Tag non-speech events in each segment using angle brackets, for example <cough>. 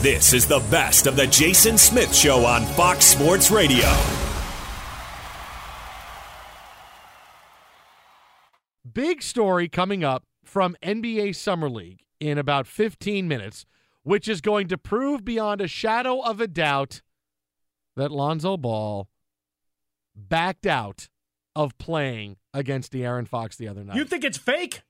This is the best of the Jason Smith Show on Fox Sports Radio. Big story coming up from NBA Summer League in about 15 minutes, which is going to prove beyond a shadow of a doubt that Lonzo Ball backed out of playing against De'Aaron Fox the other night. You think it's fake?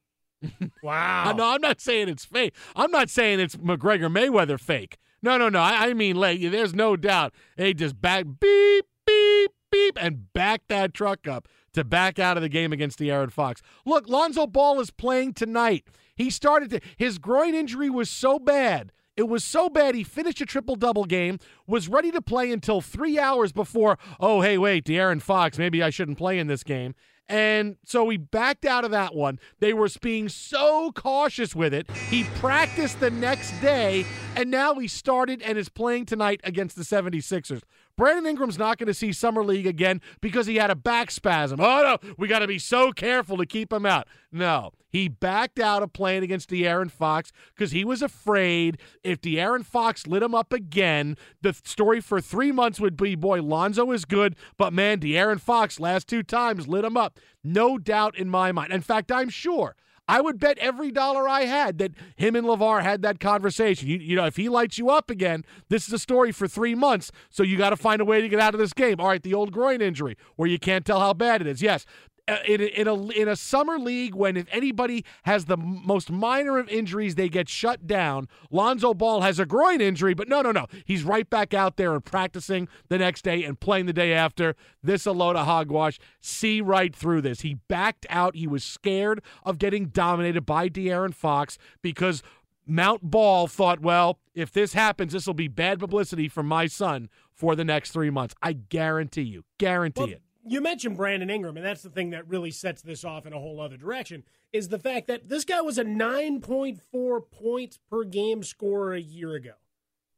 <laughs> wow. no, I'm not saying it's fake. I'm not saying it's McGregor Mayweather fake. No, no, no. I, I mean, like, there's no doubt they just back beep, beep, beep, and back that truck up to back out of the game against De'Aaron Fox. Look, Lonzo Ball is playing tonight. He started to, his groin injury was so bad. It was so bad he finished a triple double game, was ready to play until three hours before, oh, hey, wait, De'Aaron Fox, maybe I shouldn't play in this game. And so he backed out of that one. They were being so cautious with it. He practiced the next day, and now he started and is playing tonight against the 76ers. Brandon Ingram's not going to see Summer League again because he had a back spasm. Oh, no, we got to be so careful to keep him out. No, he backed out of playing against De'Aaron Fox because he was afraid if De'Aaron Fox lit him up again, the story for three months would be, boy, Lonzo is good, but man, De'Aaron Fox last two times lit him up. No doubt in my mind. In fact, I'm sure – I would bet every dollar I had that him and LaVar had that conversation. You, you know, if he lights you up again, this is a story for three months. So you got to find a way to get out of this game. All right, the old groin injury where you can't tell how bad it is. Yes, Uh, in a, in a in a summer league when if anybody has the most minor of injuries they get shut down. Lonzo ball has a groin injury but no no no. He's right back out there and practicing the next day and playing the day after. This a load of hogwash. See right through this. He backed out. He was scared of getting dominated by De'Aaron Fox because Mount Ball thought, well, if this happens, this will be bad publicity for my son for the next three months. I guarantee you, guarantee well, it. You mentioned Brandon Ingram, and that's the thing that really sets this off in a whole other direction is the fact that this guy was a 9.4 points per game scorer a year ago,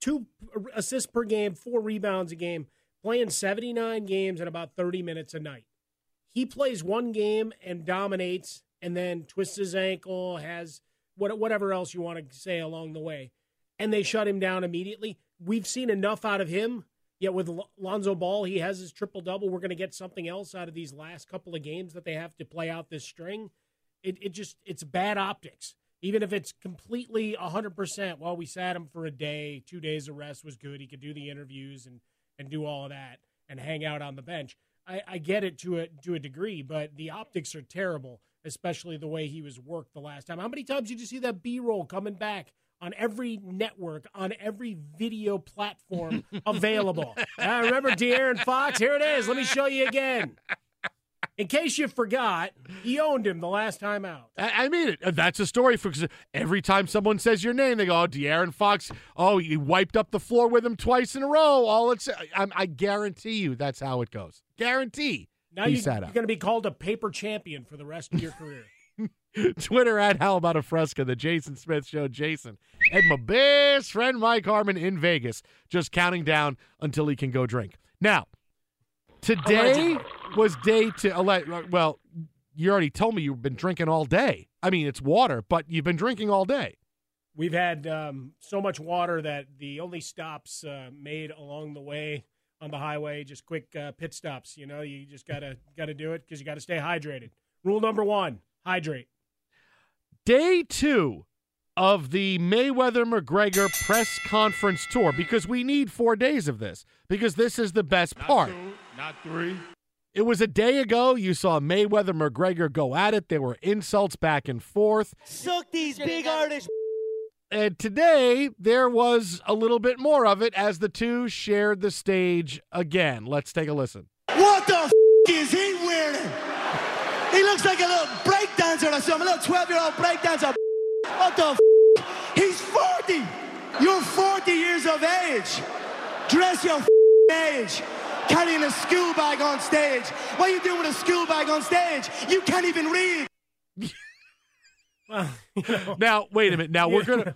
two assists per game, four rebounds a game, playing 79 games and about 30 minutes a night. He plays one game and dominates, and then twists his ankle, has whatever else you want to say along the way, and they shut him down immediately. We've seen enough out of him Yet with Lonzo Ball, he has his triple double. We're going to get something else out of these last couple of games that they have to play out this string. It, it just it's bad optics. Even if it's completely 100%, well, we sat him for a day, two days of rest was good. He could do the interviews and, and do all of that and hang out on the bench. I, I get it to a, to a degree, but the optics are terrible, especially the way he was worked the last time. How many times did you see that B roll coming back on every network, on every video platform <laughs> available. I remember De'Aaron Fox. Here it is. Let me show you again. In case you forgot, he owned him the last time out. I, mean, it. that's a story for every time someone says your name, they go, "Oh, De'Aaron Fox. Oh, he wiped up the floor with him twice in a row." All it's, uh, I, I guarantee you, that's how it goes. Guarantee. Now you, are going to be called a paper champion for the rest of your career. <laughs> Twitter at How About a Fresca, the Jason Smith Show. Jason and my best friend Mike Harmon in Vegas, just counting down until he can go drink. Now, today was day to well, you already told me you've been drinking all day. I mean, it's water, but you've been drinking all day. We've had um, so much water that the only stops uh, made along the way on the highway, just quick uh, pit stops. You know, you just gotta gotta do it because you got to stay hydrated. Rule number one: hydrate day two of the Mayweather McGregor press conference tour because we need four days of this because this is the best not part. Two, not three. It was a day ago. You saw Mayweather McGregor go at it. There were insults back and forth. Suck these big artists. <laughs> And today there was a little bit more of it as the two shared the stage again. Let's take a listen. What the f- is he wearing? He looks like a little breakdancer or something, a little 12 year old breakdancer. What the f? He's 40. You're 40 years of age. Dress your age. Carrying a school bag on stage. What are you doing with a school bag on stage? You can't even read. well, you know, now, wait a minute. Now, we're going <laughs> to.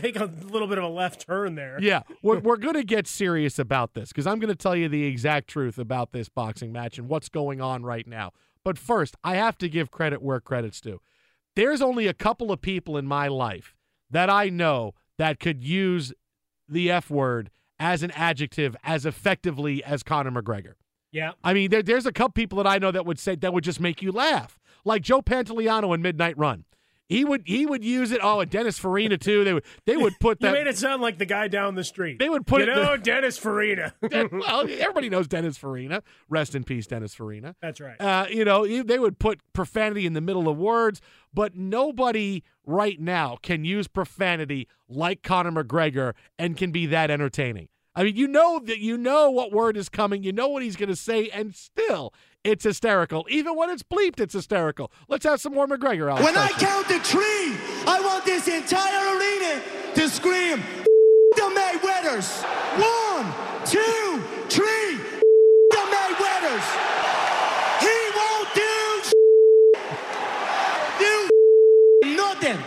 take a little bit of a left turn there. Yeah, we're, we're going to get serious about this because I'm going to tell you the exact truth about this boxing match and what's going on right now. But first, I have to give credit where credit's due. There's only a couple of people in my life that I know that could use the F word as an adjective as effectively as Conor McGregor. Yeah. I mean, there, there's a couple people that I know that would say that would just make you laugh, like Joe Pantoliano in Midnight Run. He would he would use it. Oh, and Dennis Farina too. They would they would put that. you made it sound like the guy down the street. They would put you it. know, the, Dennis Farina. <laughs> <laughs> well, everybody knows Dennis Farina. Rest in peace, Dennis Farina. That's right. Uh, you know, they would put profanity in the middle of words, but nobody right now can use profanity like Conor McGregor and can be that entertaining. I mean, you know that you know what word is coming, you know what he's going to say, and still it's hysterical. Even when it's bleeped, it's hysterical. Let's have some more McGregor. Alex when I count to three, I want this entire arena to scream, the Mayweathers. One, two, three, the Mayweathers. He won't do, <laughs> do nothing.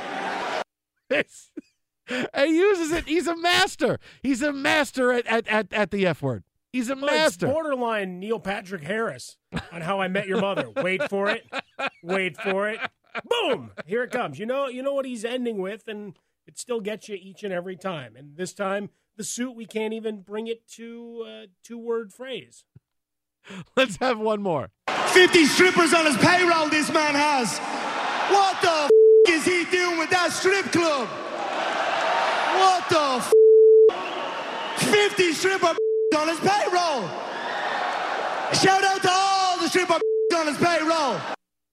He uses it. He's a master. He's a master at, at, at, at the F word. He's a oh, master. It's borderline Neil Patrick Harris on How I Met Your Mother. Wait for it. Wait for it. Boom! Here it comes. You know, you know what he's ending with, and it still gets you each and every time. And this time, the suit we can't even bring it to a two-word phrase. Let's have one more. Fifty strippers on his payroll. This man has. What the f- is he doing with that strip club? What the f- 50 stripper on his payroll. Shout out to all the stripper <laughs> on his payroll.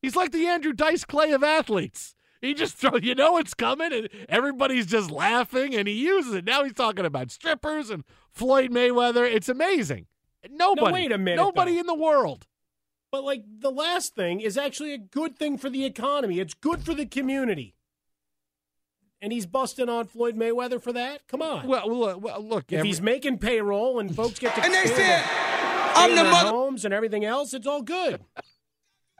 He's like the Andrew Dice Clay of athletes. He just throw, you know it's coming, and everybody's just laughing, and he uses it. Now he's talking about strippers and Floyd Mayweather. It's amazing. Nobody, no, wait a minute, nobody though. in the world. But like the last thing is actually a good thing for the economy. It's good for the community and he's busting on Floyd Mayweather for that? Come on. Well, look, well, look if every... he's making payroll and folks get to and they said, I'm the mother- homes and everything else. It's all good.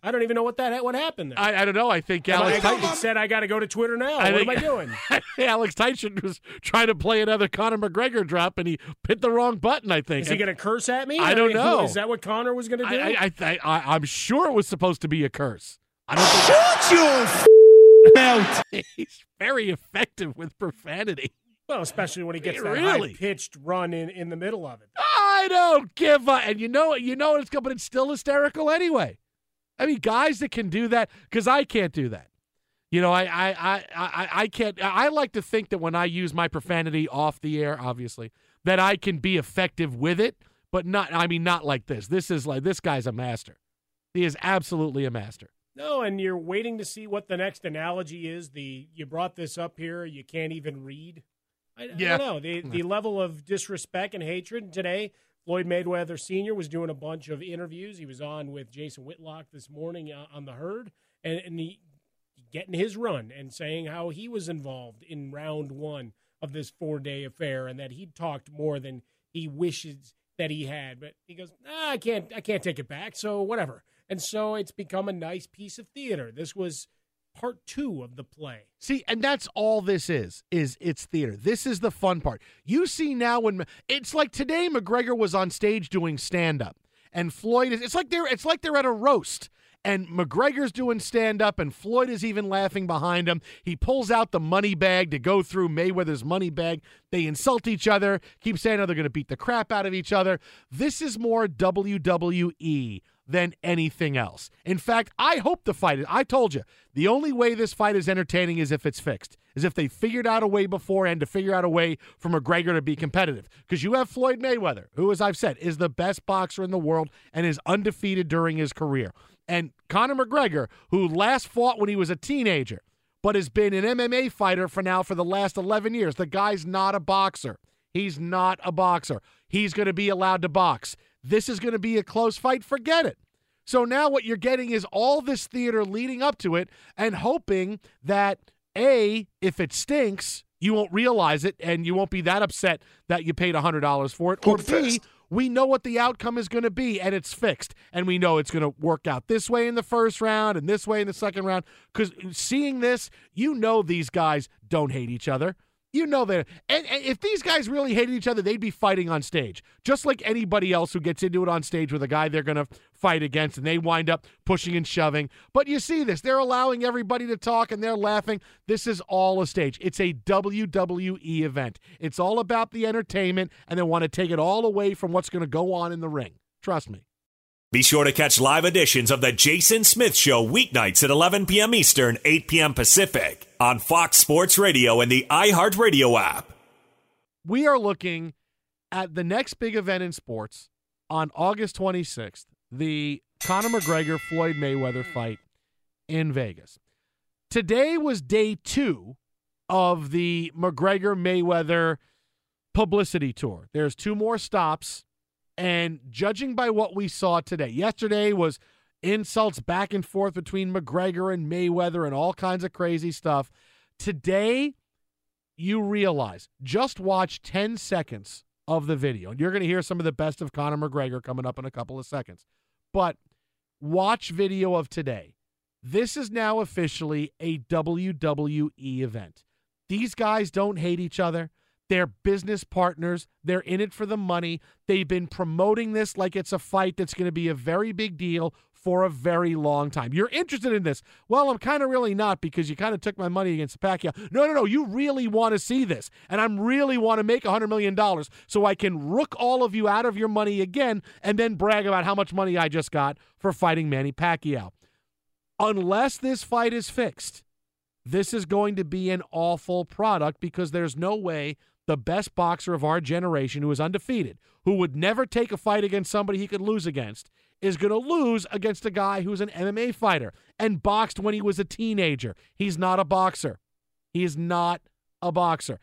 I don't even know what that what happened there. I, I don't know. I think Alex Tyson said I got to go to Twitter now. I what think- am I doing? <laughs> Alex Tyson was trying to play another Conor McGregor drop, and he hit the wrong button. I think. Is he going to curse at me? I don't mean, know. Is that what Conor was going to do? I, I, I, I, I'm sure it was supposed to be a curse. I don't Shut your f- mouth. <laughs> very effective with profanity. well, especially when he gets that Really? high pitched run in, in the middle of it. I don't give a. And you know, you know it's good, but it's still hysterical anyway. I mean, guys that can do that because I can't do that. You know, I, I, I, I, I can't. I like to think that when I use my profanity off the air, obviously, that I can be effective with it, but not. I mean, not like this. This is like this guy's a master. He is absolutely a master. No, and you're waiting to see what the next analogy is. The you brought this up here, you can't even read. I, I don't know the the level of disrespect and hatred today. Floyd Mayweather Sr. was doing a bunch of interviews. He was on with Jason Whitlock this morning uh, on the herd, and, and he getting his run and saying how he was involved in round one of this four day affair, and that he talked more than he wishes that he had. But he goes, ah, I can't, I can't take it back. So whatever. And so it's become a nice piece of theater. This was part two of the play. See, and that's all this is, is it's theater. This is the fun part. You see now when it's like today McGregor was on stage doing stand up and Floyd is it's like they're it's like they're at a roast. And McGregor's doing stand up and Floyd is even laughing behind him. He pulls out the money bag to go through Mayweather's money bag. They insult each other, keep saying how they're going to beat the crap out of each other. This is more WWE than anything else. In fact, I hope the fight is. I told you, the only way this fight is entertaining is if it's fixed, is if they figured out a way beforehand to figure out a way for McGregor to be competitive. Because you have Floyd Mayweather, who, as I've said, is the best boxer in the world and is undefeated during his career. And Conor McGregor, who last fought when he was a teenager, but has been an MMA fighter for now for the last 11 years. The guy's not a boxer. He's not a boxer. He's going to be allowed to box. This is going to be a close fight. Forget it. So now what you're getting is all this theater leading up to it and hoping that A, if it stinks, you won't realize it and you won't be that upset that you paid $100 for it. Or B, we know what the outcome is going to be and it's fixed. And we know it's going to work out this way in the first round and this way in the second round. Because seeing this, you know these guys don't hate each other. You know that. And, and if these guys really hated each other, they'd be fighting on stage, just like anybody else who gets into it on stage with a guy they're going to fight against, and they wind up pushing and shoving. But you see this. They're allowing everybody to talk and they're laughing. This is all a stage. It's a WWE event. It's all about the entertainment, and they want to take it all away from what's going to go on in the ring. Trust me. Be sure to catch live editions of The Jason Smith Show weeknights at 11 p.m. Eastern, 8 p.m. Pacific on Fox Sports Radio and the iHeartRadio app. we are looking at the next big event in sports on August 26th, the Conor McGregor Floyd Mayweather fight in Vegas. Today was day two of the McGregor Mayweather publicity tour. There's two more stops, and judging by what we saw today, yesterday was insults back and forth between McGregor and Mayweather and all kinds of crazy stuff. Today, you realize just watch 10 seconds of the video. And you're going to hear some of the best of Conor McGregor coming up in a couple of seconds. But watch video of today. This is now officially a WWE event. These guys don't hate each other. They're business partners. They're in it for the money. They've been promoting this like it's a fight that's going to be a very big deal for a very long time. You're interested in this. Well, I'm kind of really not because you kind of took my money against Pacquiao. No, no, no. You really want to see this. And I'm really want to make $100 million so I can rook all of you out of your money again and then brag about how much money I just got for fighting Manny Pacquiao. Unless this fight is fixed, this is going to be an awful product because there's no way the best boxer of our generation who is undefeated, who would never take a fight against somebody he could lose against, is going to lose against a guy who's an MMA fighter and boxed when he was a teenager. He's not a boxer. He is not a boxer.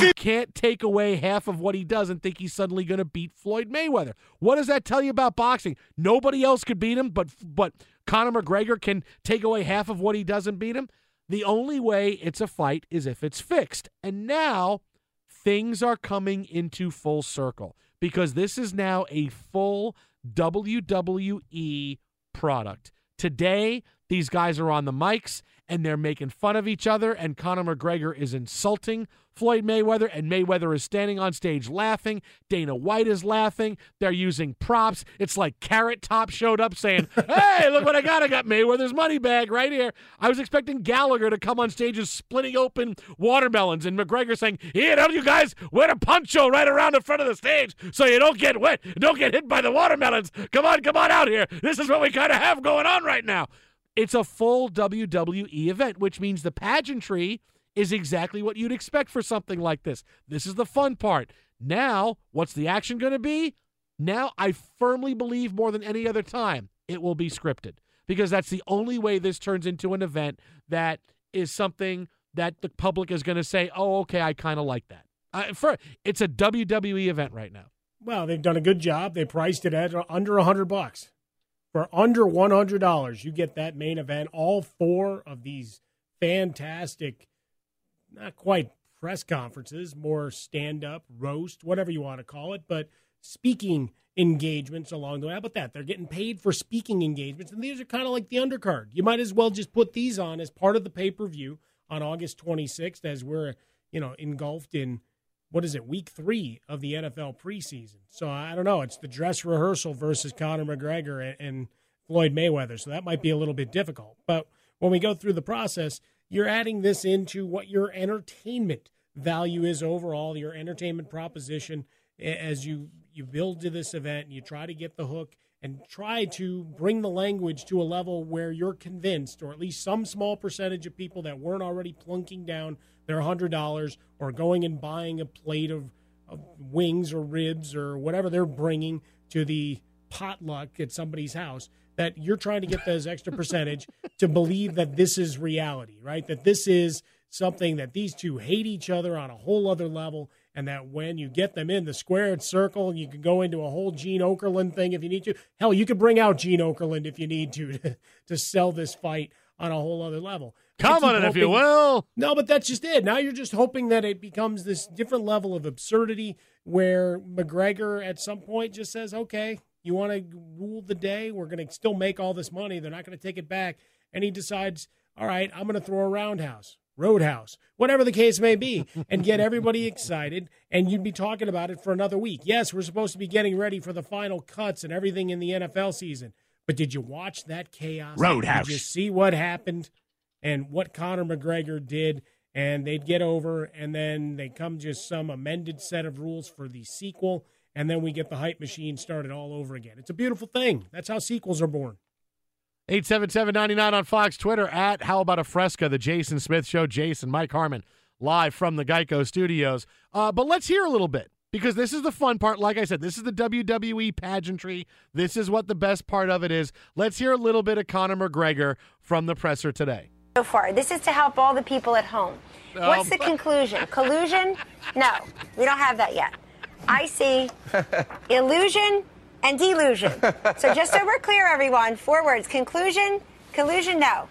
You can't take away half of what he does and think he's suddenly going to beat Floyd Mayweather. What does that tell you about boxing? Nobody else could beat him, but but Conor McGregor can take away half of what he does and beat him. The only way it's a fight is if it's fixed. And now things are coming into full circle because this is now a full WWE product. Today, these guys are on the mics and they're making fun of each other, and Conor McGregor is insulting Floyd Mayweather, and Mayweather is standing on stage laughing. Dana White is laughing. They're using props. It's like Carrot Top showed up saying, <laughs> Hey, look what I got. I got Mayweather's money bag right here. I was expecting Gallagher to come on stage and splitting open watermelons, and McGregor saying, Here, don't you guys wear a poncho right around the front of the stage so you don't get wet, don't get hit by the watermelons. Come on, come on out here. This is what we kind of have going on right now. It's a full WWE event, which means the pageantry is exactly what you'd expect for something like this. This is the fun part. Now, what's the action going to be? Now, I firmly believe more than any other time it will be scripted because that's the only way this turns into an event that is something that the public is going to say, "Oh, okay, I kind of like that." Uh, for it's a WWE event right now. Well, they've done a good job. They priced it at under a hundred bucks. For under one hundred dollars, you get that main event. All four of these fantastic, not quite press conferences, more stand up, roast, whatever you want to call it, but speaking engagements along the way. How about that? They're getting paid for speaking engagements, and these are kind of like the undercard. You might as well just put these on as part of the pay per view on August 26th as we're you know engulfed in what is it, week three of the NFL preseason. So I don't know. It's the dress rehearsal versus Conor McGregor and, and Floyd Mayweather. So that might be a little bit difficult. But when we go through the process, you're adding this into what your entertainment value is overall, your entertainment proposition as you you build to this event and you try to get the hook and try to bring the language to a level where you're convinced, or at least some small percentage of people that weren't already plunking down their hundred dollars or going and buying a plate of, of wings or ribs or whatever they're bringing to the potluck at somebody's house that you're trying to get those extra percentage to believe that this is reality, right? That this is something that these two hate each other on a whole other level, and that when you get them in the squared circle, you can go into a whole Gene Okerlund thing if you need to. Hell, you could bring out Gene Okerlund if you need to to, <laughs> to sell this fight on a whole other level. Come on, if you will. No, but that's just it. Now you're just hoping that it becomes this different level of absurdity where McGregor at some point just says, okay, you want to rule the day? We're going to still make all this money. They're not going to take it back. And he decides, all right, I'm going to throw a roundhouse, roadhouse, whatever the case may be, and get everybody excited. And you'd be talking about it for another week. Yes, we're supposed to be getting ready for the final cuts and everything in the NFL season. But did you watch that chaos? Roadhouse. Did you see what happened and what Conor McGregor did? And they'd get over, and then they come just some amended set of rules for the sequel and then we get the hype machine started all over again. It's a beautiful thing. That's how sequels are born. 877-99 on Fox Twitter at How About a Fresca, the Jason Smith Show. Jason, Mike Harmon, live from the Geico Studios. Uh, but let's hear a little bit because this is the fun part. Like I said, this is the WWE pageantry. This is what the best part of it is. Let's hear a little bit of Conor McGregor from the presser today. So far, this is to help all the people at home. What's the conclusion? Collusion? No, we don't have that yet. I see <laughs> illusion and delusion. So just so we're clear, everyone, four words: conclusion, collusion, no.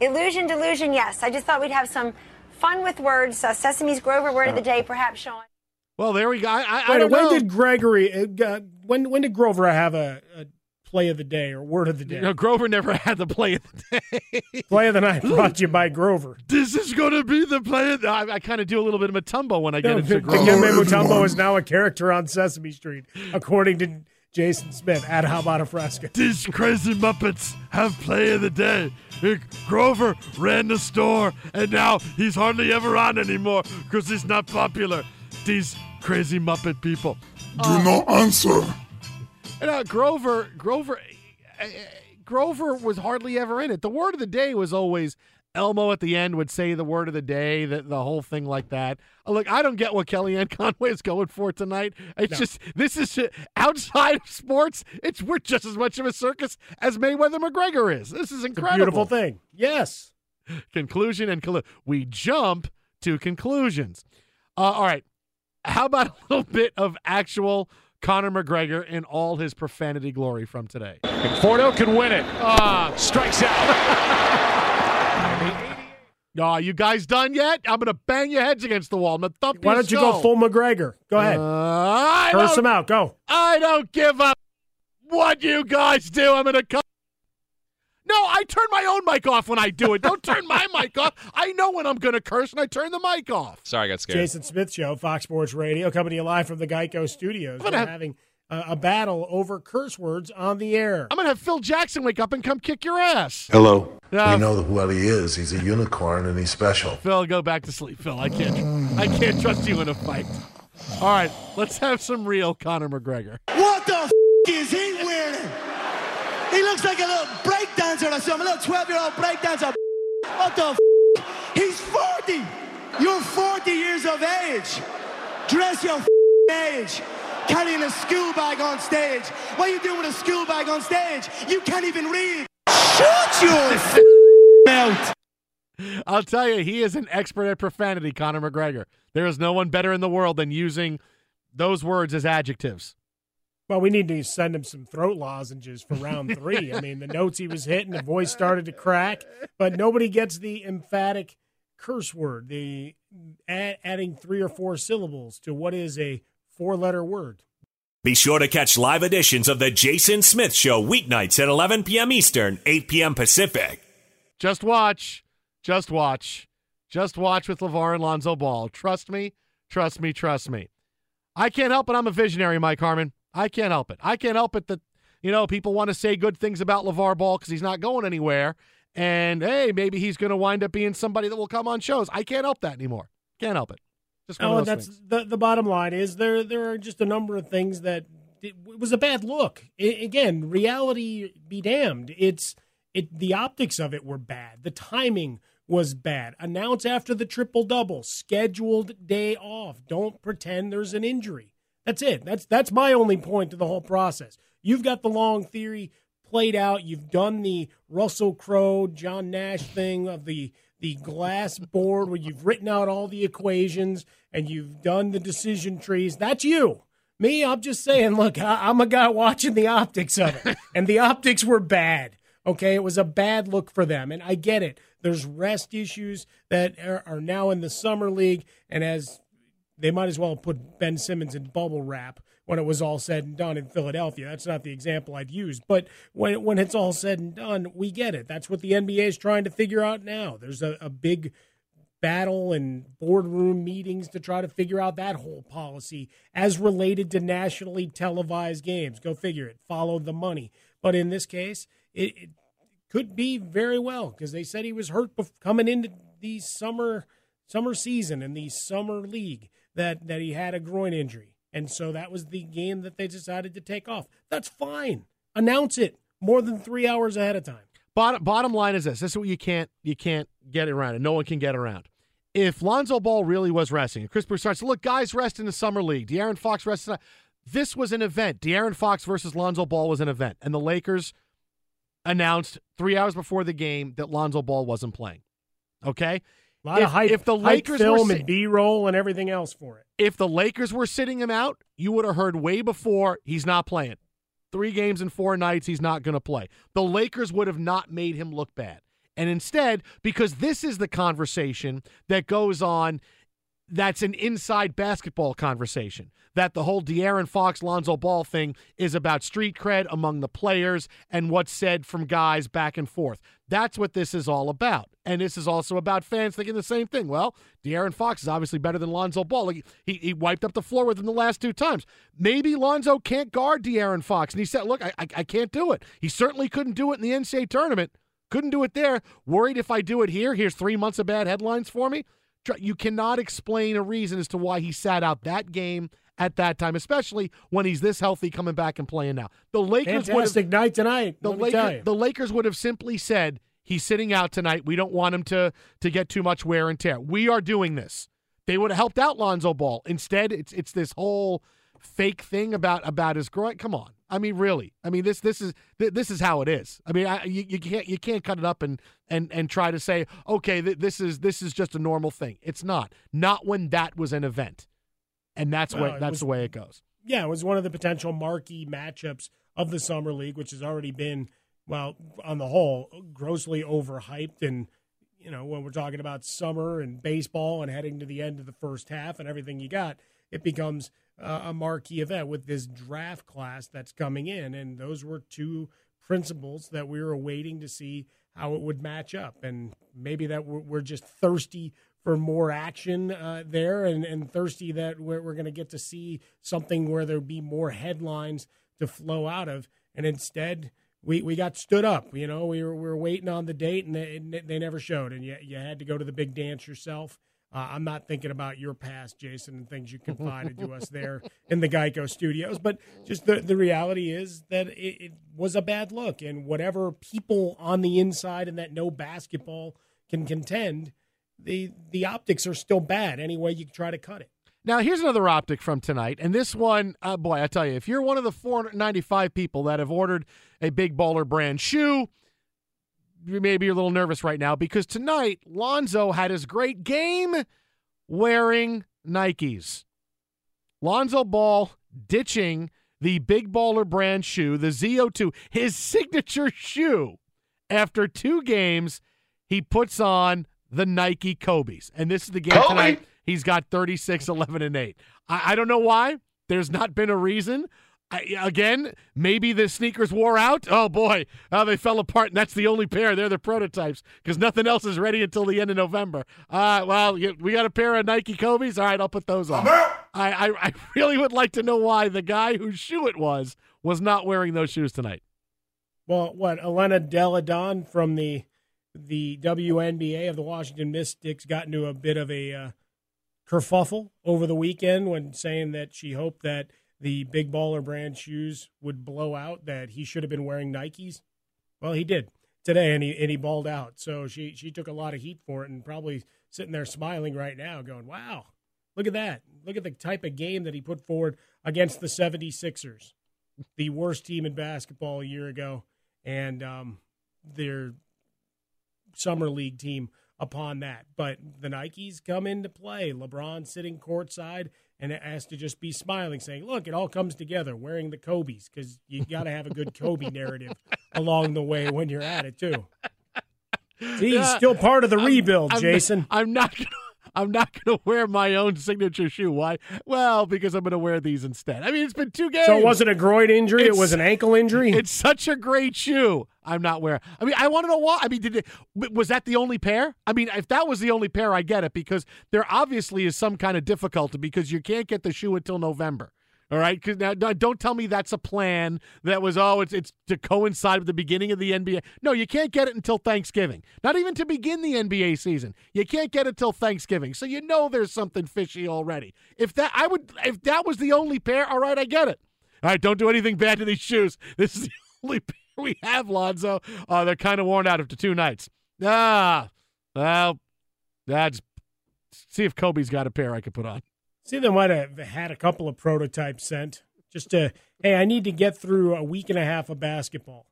Illusion, delusion, yes. I just thought we'd have some fun with words. Uh, Sesame's Grover word of the day, perhaps, Sean. Well, there we go. I, I, I Wait, don't when know. did Gregory? Uh, when when did Grover have a, a play of the day or word of the day? No, Grover never had the play of the day. play of the night brought to you by Grover. this is going to be the play. Of the, I, I kind of do a little bit of a Mutombo when I get No, into Dikembe Grover. Mutombo is now a character on Sesame Street, according to Jason Smith at How About a Fresca. These crazy Muppets have play of the day. Uh, Grover ran the store, and now he's hardly ever on anymore because he's not popular. These crazy Muppet people. Do not answer. And uh, Grover, Grover, uh, uh, Grover was hardly ever in it. The word of the day was always Elmo at the end would say the word of the day, the, the whole thing like that. Uh, Look, I don't get what Kellyanne <laughs> Conway is going for tonight. It's No. just this is uh, outside of sports. It's we're just as much of a circus as Mayweather McGregor is. This is It's a incredible. beautiful thing. Yes. Conclusion and collu- we jump to conclusions. Uh, all right, how about <laughs> a little bit of actual Conor McGregor in all his profanity glory from today? Fordo can win it. Ah, Strikes out. <laughs> Oh, you guys done yet? I'm gonna bang your heads against the wall. I'm gonna thump Why your don't you go full McGregor? Go ahead. Uh, Curse don't, him out. Go. I don't give up. what you guys do. I'm gonna come. No, I turn my own mic off when I do it. Don't turn my <laughs> mic off. I know when I'm going to curse, and I turn the mic off. Sorry, I got scared. Jason Smith Show, Fox Sports Radio, coming to you live from the Geico Studios. We're gonna- having a, a battle over curse words on the air. I'm going to have Phil Jackson wake up and come kick your ass. Hello. Yeah. we know what he is. He's a unicorn and he's special. Phil, go back to sleep. Phil, I can't. I can't trust you in a fight. All right, let's have some real Conor McGregor. What the f- is he wearing? He looks like a little break dancer or something, a little 12 year old break dancer. What the f- He's 40. You're 40 years of age. Dress your f- age. Carrying a school bag on stage. What are you doing with a school bag on stage? You can't even read. Shut your f- mouth. I'll tell you, he is an expert at profanity, Conor McGregor. There is no one better in the world than using those words as adjectives. Well, we need to send him some throat lozenges for round <laughs> three. I mean, the notes he was hitting, the voice started to crack, but nobody gets the emphatic curse word, the add, adding three or four syllables to what is a four letter word. Be sure to catch live editions of The Jason Smith Show weeknights at 11 p.m. Eastern, 8 p.m. Pacific. Just watch. Just watch. Just watch with LaVar and Lonzo Ball. Trust me. Trust me. Trust me. I can't help it. I'm a visionary, Mike Harmon. I can't help it. I can't help it that, you know, people want to say good things about LaVar Ball because he's not going anywhere. And hey, maybe he's going to wind up being somebody that will come on shows. I can't help that anymore. Can't help it. Just one Oh, that's things. the the bottom line is there there are just a number of things that it, it was a bad look. Again, reality be damned. It's it the optics of it were bad. The timing was bad. Announce after the triple double, scheduled day off. Don't pretend there's an injury. That's it. That's that's my only point to the whole process. You've got the long theory played out. You've done the Russell Crowe, John Nash thing of the the glass board where you've written out all the equations and you've done the decision trees. That's you. Me, I'm just saying, look, I, I'm a guy watching the optics of it, <laughs> and the optics were bad. Okay, it was a bad look for them, and I get it. There's rest issues that are, are now in the summer league, and as they might as well put Ben Simmons in bubble wrap when it was all said and done in Philadelphia. That's not the example I'd use, but when when it's all said and done, we get it. That's what the NBA is trying to figure out now. There's a, a big battle and boardroom meetings to try to figure out that whole policy as related to nationally televised games. Go figure it. Follow the money. But in this case, it, it could be very well because they said he was hurt bef- coming into the summer summer season and the summer league that that he had a groin injury. And so that was the game that they decided to take off. That's fine. Announce it more than 3 hours ahead of time. Bottom bottom line is this: this is what you can't you can't get around, and no one can get around. If Lonzo Ball really was resting, and Chris Bruce starts, look, guys rest in the summer league. De'Aaron Fox rests. This was an event. De'Aaron Fox versus Lonzo Ball was an event, and the Lakers announced three hours before the game that Lonzo Ball wasn't playing. Okay, A lot if, of hype, if the Lakers film were and B-roll and everything else for it. if the Lakers were sitting him out, you would have heard way before he's not playing. Three games in four nights, he's not going to play. The Lakers would have not made him look bad. And instead, because this is the conversation that goes on, that's an inside basketball conversation. That the whole De'Aaron Fox Lonzo Ball thing is about street cred among the players and what's said from guys back and forth. That's what this is all about. And this is also about fans thinking the same thing. Well, De'Aaron Fox is obviously better than Lonzo Ball. Like, he, he wiped up the floor with him the last two times. Maybe Lonzo can't guard De'Aaron Fox. And he said, look, I, I, I can't do it. He certainly couldn't do it in the NCAA tournament. Couldn't do it there. Worried if I do it here, here's three months of bad headlines for me. You cannot explain a reason as to why he sat out that game at that time, especially when he's this healthy coming back and playing now. The Lakers would have Fantastic night tonight. the let me tell Lakers, the Lakers would have simply said he's sitting out tonight. We don't want him to to get too much wear and tear. We are doing this. They would have helped out Lonzo Ball. Instead, it's it's this whole fake thing about about his groin. Come on. I mean, really. I mean, this this is th- this is how it is. I mean, I, you, you can't you can't cut it up and and and try to say, okay, th- this is this is just a normal thing. It's not. Not when that was an event, and that's Well, way that's was- the way it goes. yeah, it was one of the potential marquee matchups of the summer league, which has already been, well, on the whole, grossly overhyped. And you know, when we're talking about summer and baseball and heading to the end of the first half and everything you got, it becomes uh, a marquee event with this draft class that's coming in, and those were two principles that we were waiting to see how it would match up, and maybe that we're, we're just thirsty for more action uh, there, and, and thirsty that we're, we're going to get to see something where there'll be more headlines to flow out of, and instead we, we got stood up. You know, we were, we were waiting on the date, and they, they never showed, and you, you had to go to the big dance yourself. Uh, I'm not thinking about your past, Jason, and things you confided to us <laughs> there in the Geico studios, but just the, the reality is that it, it, was a bad look. And whatever people on the inside and that no basketball can contend, the, the optics are still bad any way you try to cut it. Now, here's another optic from tonight. And this one, uh, boy, I tell you, if you're one of the 495 people that have ordered a big baller brand shoe, maybe you're a little nervous right now because tonight Lonzo had his great game wearing Nikes. Lonzo Ball ditching the big baller brand shoe, the ZO2, his <laughs> signature shoe. After two games, he puts on the Nike Kobe's. And this is the game Kobe. tonight. He's got 36, 11, and 8. I, I don't know why. There's not been a reason. I, again, maybe the sneakers wore out. Oh boy, oh, they fell apart, and that's the only pair. They're the prototypes because nothing else is ready until the end of November. Uh, well, we got a pair of Nike Kobe's. All right, I'll put those on. I, I, I really would like to know why the guy whose shoe it was was not wearing those shoes tonight. Well, what Elena Delle Donne from the the WNBA of the Washington Mystics got into a bit of a uh, kerfuffle over the weekend when saying that she hoped that the big baller brand shoes would blow out, that he should have been wearing Nikes. Well, he did today, and he and he balled out. So she she took a lot of heat for it, and probably sitting there smiling right now, going, "Wow, look at that! Look at the type of game that he put forward against the 76ers, the worst team in basketball a year ago, and um, their summer league team." upon that. But the Nikes come into play. LeBron sitting courtside and has to just be smiling, saying, "Look, it all comes together." Wearing the Kobe's because you got to have a good Kobe narrative <laughs> along the way when you're at it too. <laughs> He's uh, still part of the rebuild, I'm, Jason. I'm not. Gonna, I'm not <laughs> going to wear my own signature shoe. Why? Well, because I'm going to wear these instead. I mean, it's been two games. So it wasn't a groin injury. It's, it was an ankle injury. <laughs> It's such a great shoe. I'm not wearing. I mean, I want to know why. I mean, did it, was that the only pair? I mean, if that was the only pair, I get it because there obviously is some kind of difficulty because you can't get the shoe until November. All right, because now don't tell me that's a plan that was oh it's it's to coincide with the beginning of the NBA. No, you can't get it until Thanksgiving. Not even to begin the NBA season. You can't get it till Thanksgiving. So you know there's something fishy already. If that I would if that was the only pair, all right, I get it. All right, don't do anything bad to these shoes. <laughs> This is the only pair we have, Lonzo. Uh, they're kind of worn out after two nights. Ah, well, that's see if Kobe's got a pair I could put on. See, they might have had a couple of prototypes sent just to, hey, I need to get through a week and a half of basketball.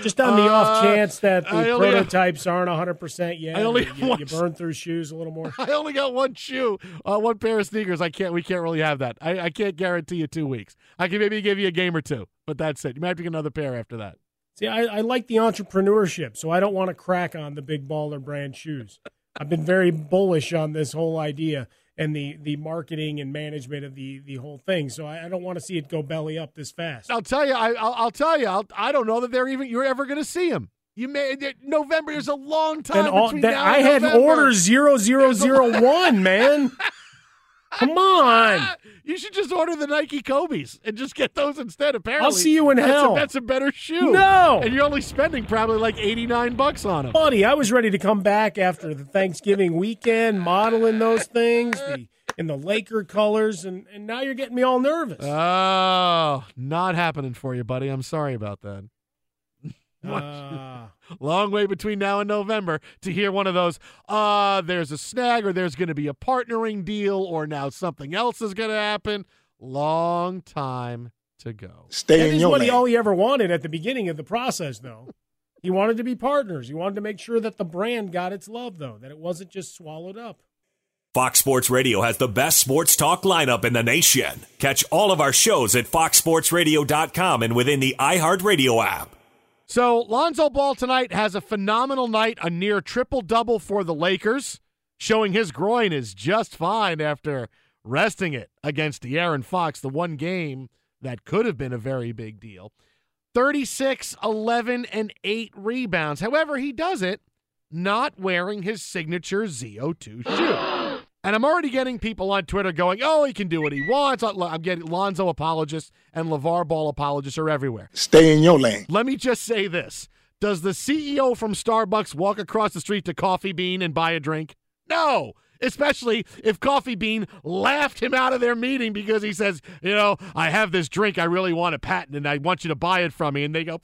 Just on the uh, off chance that the prototypes aren't 100% yet. I only you, you, burn through shoes a little more. <laughs> I only got one shoe, uh, one pair of sneakers. I can't. We can't really have that. I, I can't guarantee you two weeks. I can maybe give you a game or two, but that's it. You might have to get another pair after that. See, I, I like the entrepreneurship, so I don't want to crack on the big baller brand shoes. I've been very bullish on this whole idea and the the marketing and management of the the whole thing. So I, I don't want to see it go belly up this fast. I'll tell you. I, will I'll tell you. I'll, I do not know that they're even you're ever going to see them. You may November is a long time. all, between now I had November. order zero zero zero one, man. <laughs> Come on. <laughs> You should just order the Nike Kobe's and just get those instead. Apparently, I'll see you in that's hell. A, that's a better shoe. No, and you're only spending probably like eighty nine bucks on them, buddy. I was ready to come back after the Thanksgiving weekend, modeling those things the, in the Laker colors, and, and now you're getting me all nervous. Oh, not happening for you, buddy. I'm sorry about that. Uh, <laughs> Long way between now and November to hear one of those, uh, there's a snag or there's going to be a partnering deal or now something else is going to happen. Long time to go. Stay that in is your what he all he ever wanted at the beginning of the process, though. He wanted to be partners. He wanted to make sure that the brand got its love, though, that it wasn't just swallowed up. Fox Sports Radio has the best sports talk lineup in the nation. Catch all of our shows at foxsportsradio.com and within the iHeartRadio app. So Lonzo Ball tonight has a phenomenal night, a near triple double for the Lakers, showing his groin is just fine after resting it against De'Aaron Fox, the one game that could have been a very big deal. 36, 11, and 8 rebounds. However, he does it not wearing his signature ZO2 shoe. And I'm already getting people on Twitter going, oh, he can do what he wants. I'm getting Lonzo apologists and LaVar Ball apologists are everywhere. Stay in your lane. Let me just say this Does the CEO from Starbucks walk across the street to Coffee Bean and buy a drink? No especially if Coffee Bean laughed him out of their meeting because he says, you know, I have this drink I really want to patent and I want you to buy it from me. And they go,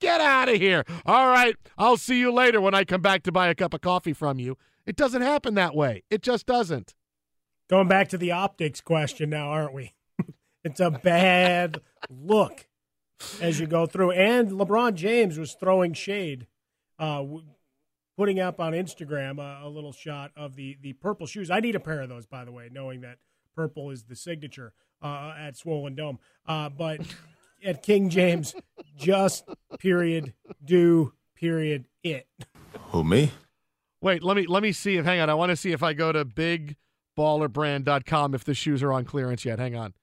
get out of here. All right, I'll see you later when I come back to buy a cup of coffee from you. It doesn't happen that way. It just doesn't. Going back to the optics question now, aren't we? <laughs> it's a bad look as you go through. And LeBron James was throwing shade, uh, putting up on Instagram a, a, little shot of the, the purple shoes. I need a pair of those, by the way, knowing that purple is the signature uh, at Swollen Dome. Uh, but <laughs> at King James, just period, do period, it. Who, me? Wait, let me let me see if hang on. I want to see if I go to bigballerbrand.com if the shoes are on clearance yet. Hang on.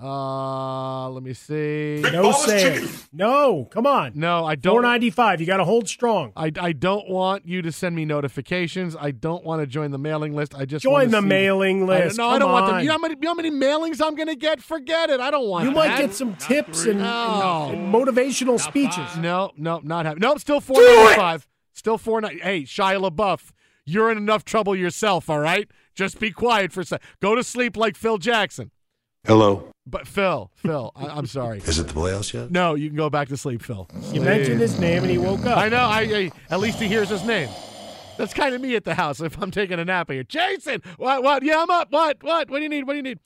Uh, let me see. No sale. No, come on. No, I don't. Four ninety five. You got to hold strong. I, I don't want you to send me notifications. I don't want to join the mailing list. I just join the mailing list. I, no, come I don't on. want them. You know, how many, you know how many mailings I'm going to get? Forget it. I don't want. You that. might get some tips and, no. and, motivational speeches. No, no, not having. Nope, still four ninety five. Still four ninety. Hey, Shia LaBeouf, you're in enough trouble yourself. All right, just be quiet for a sec. Go to sleep like Phil Jackson. Hello. But Phil, Phil, I, am sorry. Is it the playoffs yet? No, you can go back to sleep, Phil. You mentioned his name and he woke up. I know. I, I at least he hears his name. That's kind of me at the house if I'm taking a nap here. Jason, what? What? Yeah, I'm up. What? What? What do you need? What do you need?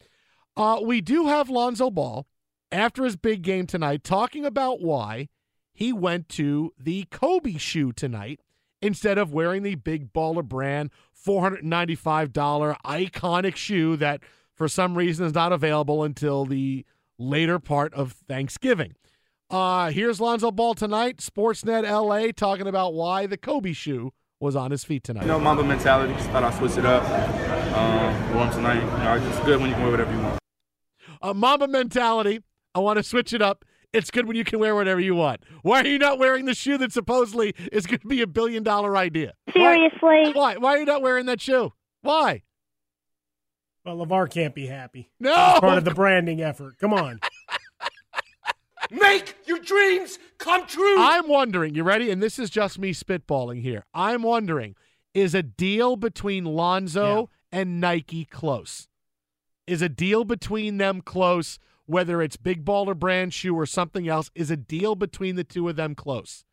Uh, we do have Lonzo Ball after his big game tonight, talking about why he went to the Kobe shoe tonight instead of wearing the big baller brand $495 iconic shoe that for some reason is not available until the later part of Thanksgiving. Uh, here's Lonzo Ball tonight, Sportsnet LA, talking about why the Kobe shoe was on his feet tonight. You know, Mamba mentality. Just thought I'd switch it up. Um, warm tonight. You know, it's good when you can wear whatever you want. Uh, Mamba mentality. I want to switch it up. It's good when you can wear whatever you want. Why are you not wearing the shoe that supposedly is going to be a billion dollar idea? Seriously? Why? Why, Why are you not wearing that shoe? Why? Well, LaVar can't be happy. No. It's part of the branding effort. Come on. <laughs> Make your dreams come true. I'm wondering, you ready? And this is just me spitballing here. I'm wondering, is a deal between Lonzo yeah. and Nike close? Is a deal between them close, whether it's big baller brand shoe or something else? Is a deal between the two of them close?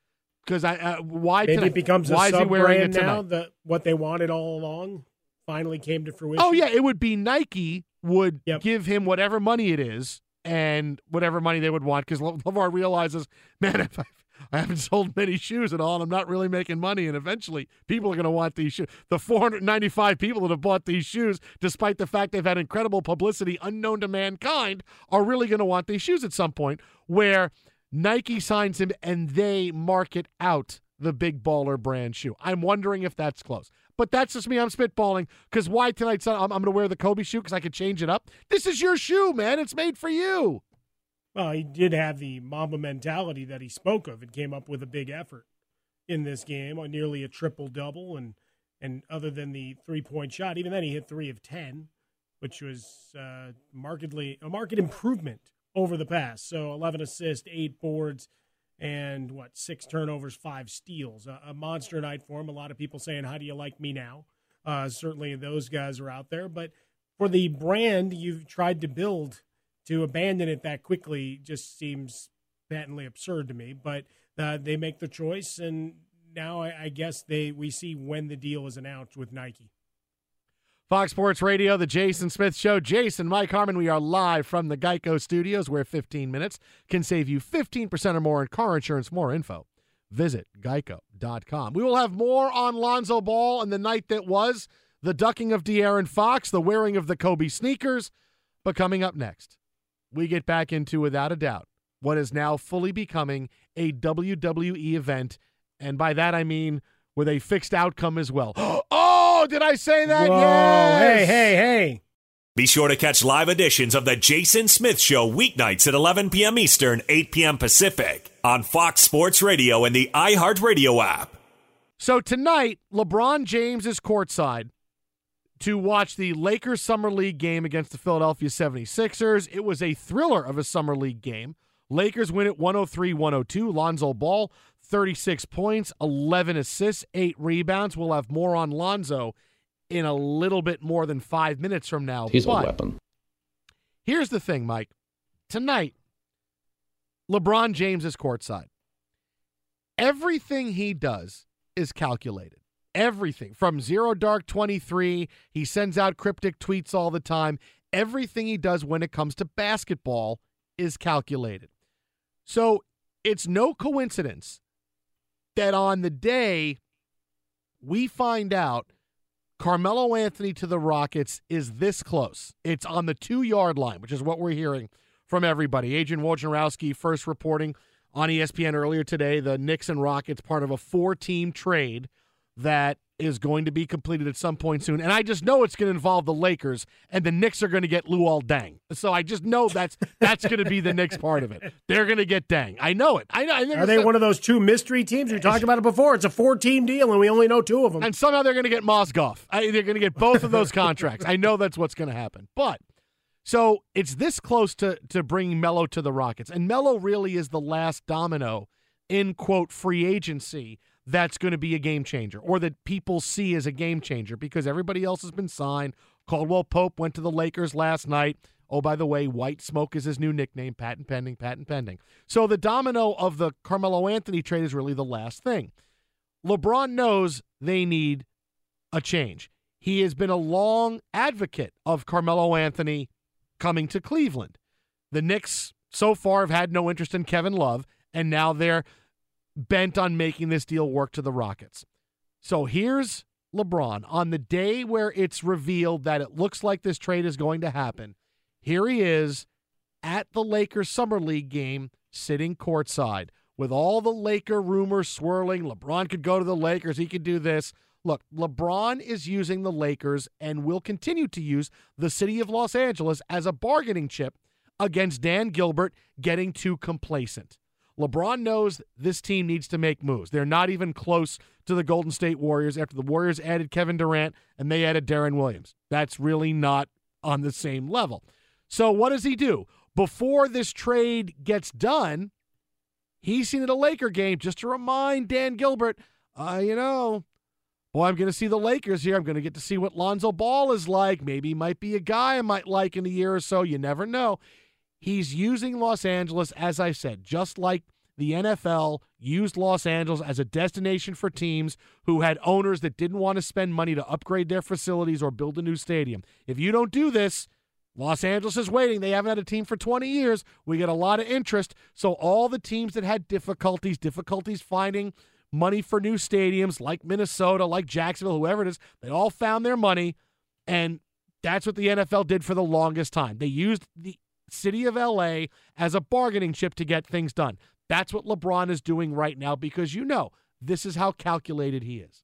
Because I uh, why maybe tonight? it becomes why a is he wearing it now that what they wanted all along finally came to fruition. Oh yeah, it would be Nike would Yep. give him whatever money it is and whatever money they would want because Lamar realizes, <laughs> man, if I, I haven't <laughs> sold many shoes at all, and I'm not really making money, and eventually people are going to want these shoes. The 495 people that have bought these shoes, despite the fact they've had incredible publicity unknown to mankind, are really going to want these shoes at some point. Where Nike signs him and they market out the big baller brand shoe. I'm wondering if that's close. But that's just me. I'm spitballing because why tonight? I'm, I'm going to wear the Kobe shoe because I could change it up. This is your shoe, man. It's made for you. Well, he did have the Mamba mentality that he spoke of and came up with a big effort in this game on nearly a triple double. And, and other than the three point shot, even then he hit three of 10, which was uh, markedly a market improvement over the past. So 11 assists, eight boards, and what six turnovers, five steals. A, a, monster night for him. A lot of people saying, "How do you like me now?" Uh, certainly, those guys are out there. But for the brand you've tried to build, to abandon it that quickly just seems patently absurd to me. But uh, they make the choice, and now I, I guess they we see when the deal is announced with Nike. Fox Sports Radio, the Jason Smith Show. Jason, Mike Harmon, we are live from the Geico Studios where 15 minutes can save you 15% or more in car insurance. More info, visit geico.com. We will have more on Lonzo Ball and the night that was, the ducking of De'Aaron Fox, the wearing of the Kobe sneakers. But coming up next, we get back into, without a doubt, what is now fully becoming a WWE event. And by that I mean with a fixed outcome as well. <gasps> Oh, did I say that? Whoa, yes. Hey, hey, hey. Be sure to catch live editions of The Jason Smith Show weeknights at 11 p.m. Eastern, 8 p.m. Pacific on Fox Sports Radio and the iHeartRadio app. So tonight, LeBron James is courtside to watch the Lakers Summer League game against the Philadelphia 76ers. It was a thriller of a Summer League game. Lakers win it 103 102. Lonzo Ball, 36 points, 11 assists, 8 rebounds. We'll have more on Lonzo in a little bit more than five minutes from now. He's but a weapon. Here's the thing, Mike. Tonight, LeBron James is courtside. Everything he does is calculated. Everything from Zero Dark 23, he sends out cryptic tweets all the time. Everything he does when it comes to basketball is calculated. So it's no coincidence that on the day we find out Carmelo Anthony to the Rockets is this close. It's on the two yard line, which is what we're hearing from everybody. Adrian Wojnarowski first reporting on ESPN earlier today the Knicks and Rockets part of a four team trade that is going to be completed at some point soon. And I just know it's going to involve the Lakers and the Knicks are going to get Luol Deng. So I just know that's that's going to be the Knicks part of it. They're going to get Deng. I know it. I know. Are they one of those two mystery teams? We talked about it before. It's a four team deal, and we only know two of them. And somehow they're going to get Mozgov. I, they're going to get both of those <laughs> contracts. I know that's what's going to happen. But so it's this close to to bringing Melo to the Rockets, and Melo really is the last domino in quote free agency that's going to be a game changer, or that people see as a game changer because everybody else has been signed. Caldwell Pope went to the Lakers last night. Oh, by the way, White Smoke is his new nickname. Patent pending, patent pending. So the domino of the Carmelo Anthony trade is really the last thing. LeBron knows they need a change. He has been a long advocate of Carmelo Anthony coming to Cleveland. The Knicks so far have had no interest in Kevin Love, and now they're bent on making this deal work to the Rockets. So here's LeBron on the day where it's revealed that it looks like this trade is going to happen. Here he is at the Lakers Summer League game, sitting courtside with all the Laker rumors swirling. LeBron could go to the Lakers, he could do this. Look, LeBron is using the Lakers and will continue to use the city of Los Angeles as a bargaining chip against Dan Gilbert getting too complacent. LeBron knows this team needs to make moves. They're not even close to the Golden State Warriors after the Warriors added Kevin Durant and they added Deron Williams. That's really not on the same level. So, what does he do? Before this trade gets done, he's seen at a Laker game just to remind Dan Gilbert, uh, you know, boy, I'm going to see the Lakers here. I'm going to get to see what Lonzo Ball is like. Maybe he might be a guy I might like in a year or so. You never know. He's using Los Angeles, as I said, just like the NFL used Los Angeles as a destination for teams who had owners that didn't want to spend money to upgrade their facilities or build a new stadium. If you don't do this, Los Angeles is waiting. They haven't had a team for 20 years. We get a lot of interest. So, all the teams that had difficulties, difficulties finding money for new stadiums, like Minnesota, like Jacksonville, whoever it is, they all found their money. And that's what the NFL did for the longest time. They used the city of LA as a bargaining chip to get things done. That's what LeBron is doing right now because you know this is how calculated he is.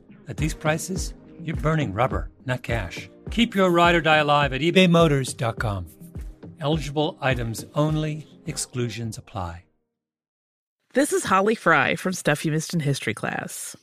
at these prices, you're burning rubber, not cash. Keep your ride or die alive at ebaymotors.com. Eligible items only, exclusions apply. This is Holly Fry from Stuff You Missed in History class.